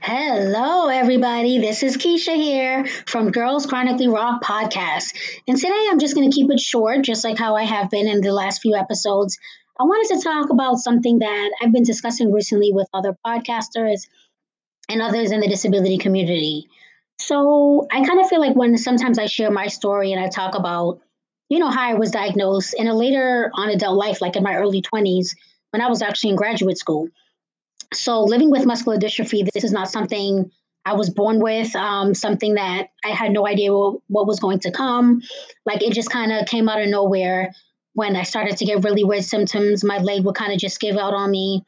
Hello, everybody. This is Keisha here from Girls Chronically Rock podcast. And today I'm just going to keep it short, just like how I have been in the last few episodes. I wanted to talk about something that I've been discussing recently with other podcasters and others in the disability community. So I kind of feel like when sometimes I share my story and I talk about, you know, how I was diagnosed in a later on adult life, like in my early 20s, when I was actually in graduate school. So living with muscular dystrophy, this is not something I was born with, um, something that I had no idea what, what was going to come. Like it just kind of came out of nowhere when I started to get really weird symptoms. My leg would kind of just give out on me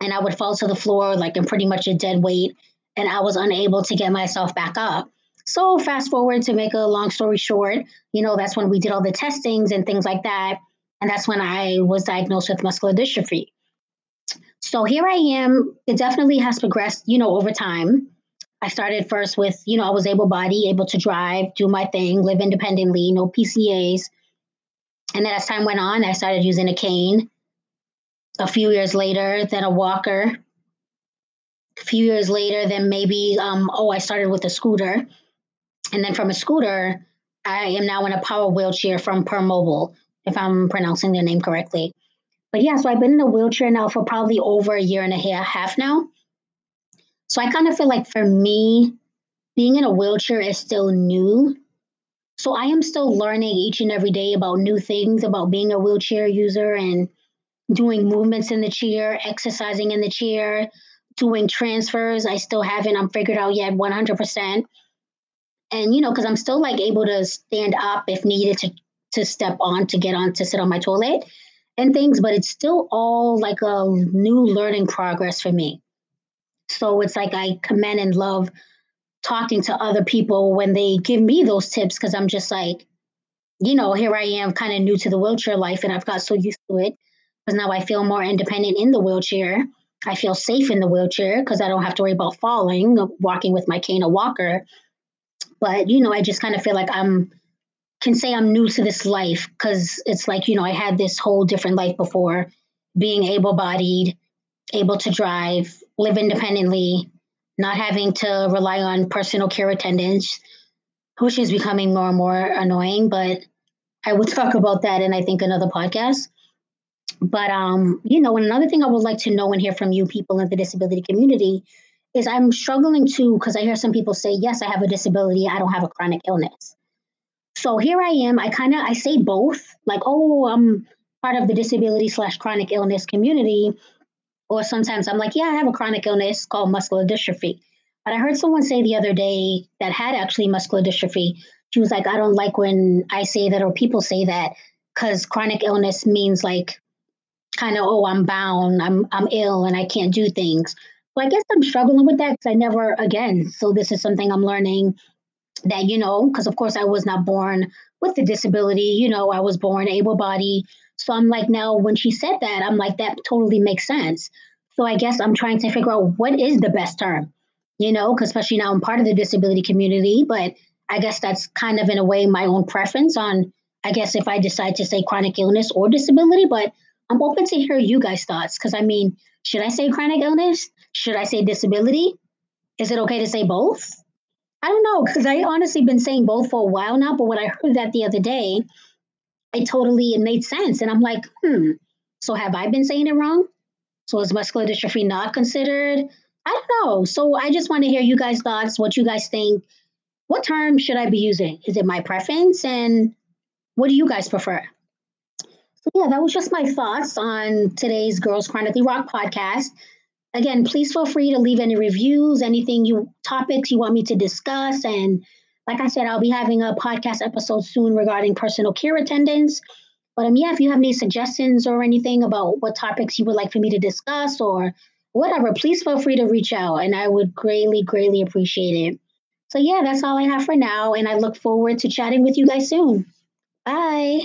and I would fall to the floor like in pretty much a dead weight and I was unable to get myself back up. So fast forward to make a long story short, you know, that's when we did all the testings and things like that. And that's when I was diagnosed with muscular dystrophy. So here I am. It definitely has progressed, you know, over time. I started first with, you know, I was able body, able to drive, do my thing, live independently, no PCAs. And then as time went on, I started using a cane. A few years later, then a walker. A few years later, then maybe, um, oh, I started with a scooter. And then from a scooter, I am now in a power wheelchair from Permobil, if I'm pronouncing their name correctly. But yeah, so I've been in a wheelchair now for probably over a year and a half now. So I kind of feel like for me, being in a wheelchair is still new. So I am still learning each and every day about new things about being a wheelchair user and doing movements in the chair, exercising in the chair, doing transfers. I still haven't I'm figured out yet 100%. And you know, cuz I'm still like able to stand up if needed to to step on to get on to sit on my toilet and things, but it's still all like a new learning progress for me. So it's like I commend and love talking to other people when they give me those tips because I'm just like, you know, here I am kind of new to the wheelchair life and I've got so used to it because now I feel more independent in the wheelchair. I feel safe in the wheelchair because I don't have to worry about falling, walking with my cane or walker. But, you know, I just kind of feel like I'm can say I'm new to this life because it's like, you know, I had this whole different life before being able bodied, able to drive, live independently, not having to rely on personal care attendants, which is becoming more and more annoying. But I will talk about that in, I think, another podcast. But, um, you know, and another thing I would like to know and hear from you people in the disability community is I'm struggling to, because I hear some people say, yes, I have a disability, I don't have a chronic illness. So here I am. I kind of I say both, like, oh, I'm part of the disability slash chronic illness community, or sometimes I'm like, yeah, I have a chronic illness called muscular dystrophy. But I heard someone say the other day that had actually muscular dystrophy. She was like, I don't like when I say that or people say that because chronic illness means like kind of, oh, I'm bound, I'm I'm ill and I can't do things. Well, I guess I'm struggling with that because I never again. So this is something I'm learning that you know because of course i was not born with the disability you know i was born able bodied so i'm like now when she said that i'm like that totally makes sense. So i guess i'm trying to figure out what is the best term you know because especially now i'm part of the disability community but i guess that's kind of in a way my own preference on i guess if i decide to say chronic illness or disability but i'm open to hear you guys thoughts because i mean should i say chronic illness? Should i say disability? Is it okay to say both I don't know because I honestly been saying both for a while now, but when I heard that the other day, it totally it made sense, and I'm like, hmm. So have I been saying it wrong? So is muscular dystrophy not considered? I don't know. So I just want to hear you guys' thoughts, what you guys think. What term should I be using? Is it my preference? And what do you guys prefer? So yeah, that was just my thoughts on today's Girls Chronically Rock podcast. Again, please feel free to leave any reviews, anything you topics you want me to discuss. And like I said, I'll be having a podcast episode soon regarding personal care attendants. But um, yeah, if you have any suggestions or anything about what topics you would like for me to discuss or whatever, please feel free to reach out and I would greatly, greatly appreciate it. So yeah, that's all I have for now. And I look forward to chatting with you guys soon. Bye.